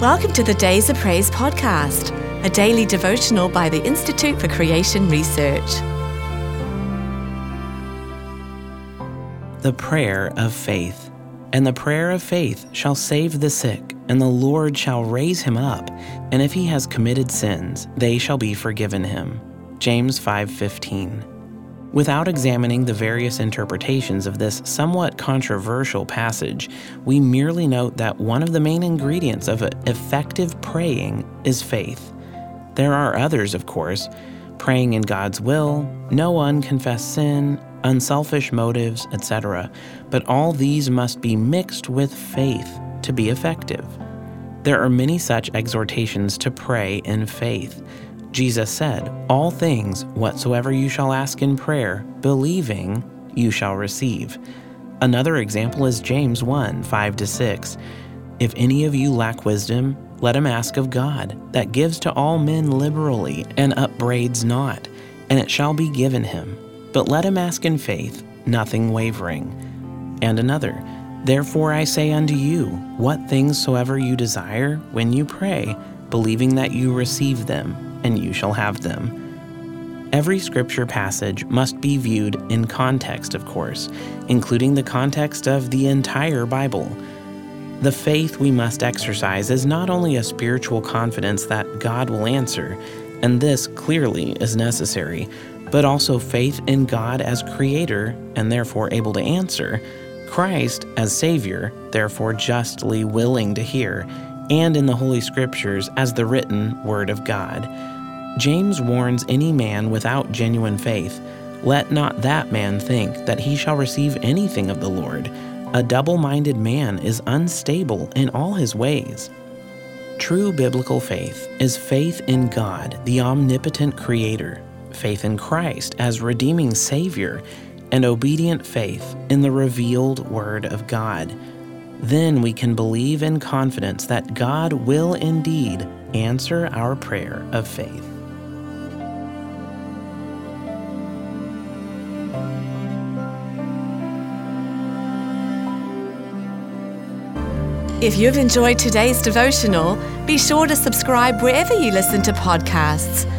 Welcome to the Days of Praise podcast, a daily devotional by the Institute for Creation Research. The prayer of faith. And the prayer of faith shall save the sick, and the Lord shall raise him up, and if he has committed sins, they shall be forgiven him. James 5:15. Without examining the various interpretations of this somewhat controversial passage, we merely note that one of the main ingredients of effective praying is faith. There are others, of course praying in God's will, no unconfessed sin, unselfish motives, etc. But all these must be mixed with faith to be effective. There are many such exhortations to pray in faith. Jesus said, All things whatsoever you shall ask in prayer, believing, you shall receive. Another example is James 1 5 6. If any of you lack wisdom, let him ask of God, that gives to all men liberally, and upbraids not, and it shall be given him. But let him ask in faith, nothing wavering. And another, Therefore I say unto you, what things soever you desire, when you pray, believing that you receive them, and you shall have them. Every scripture passage must be viewed in context, of course, including the context of the entire Bible. The faith we must exercise is not only a spiritual confidence that God will answer, and this clearly is necessary, but also faith in God as Creator and therefore able to answer, Christ as Savior, therefore justly willing to hear, and in the Holy Scriptures as the written Word of God. James warns any man without genuine faith let not that man think that he shall receive anything of the Lord. A double minded man is unstable in all his ways. True biblical faith is faith in God, the omnipotent Creator, faith in Christ as redeeming Savior, and obedient faith in the revealed Word of God. Then we can believe in confidence that God will indeed answer our prayer of faith. If you've enjoyed today's devotional, be sure to subscribe wherever you listen to podcasts,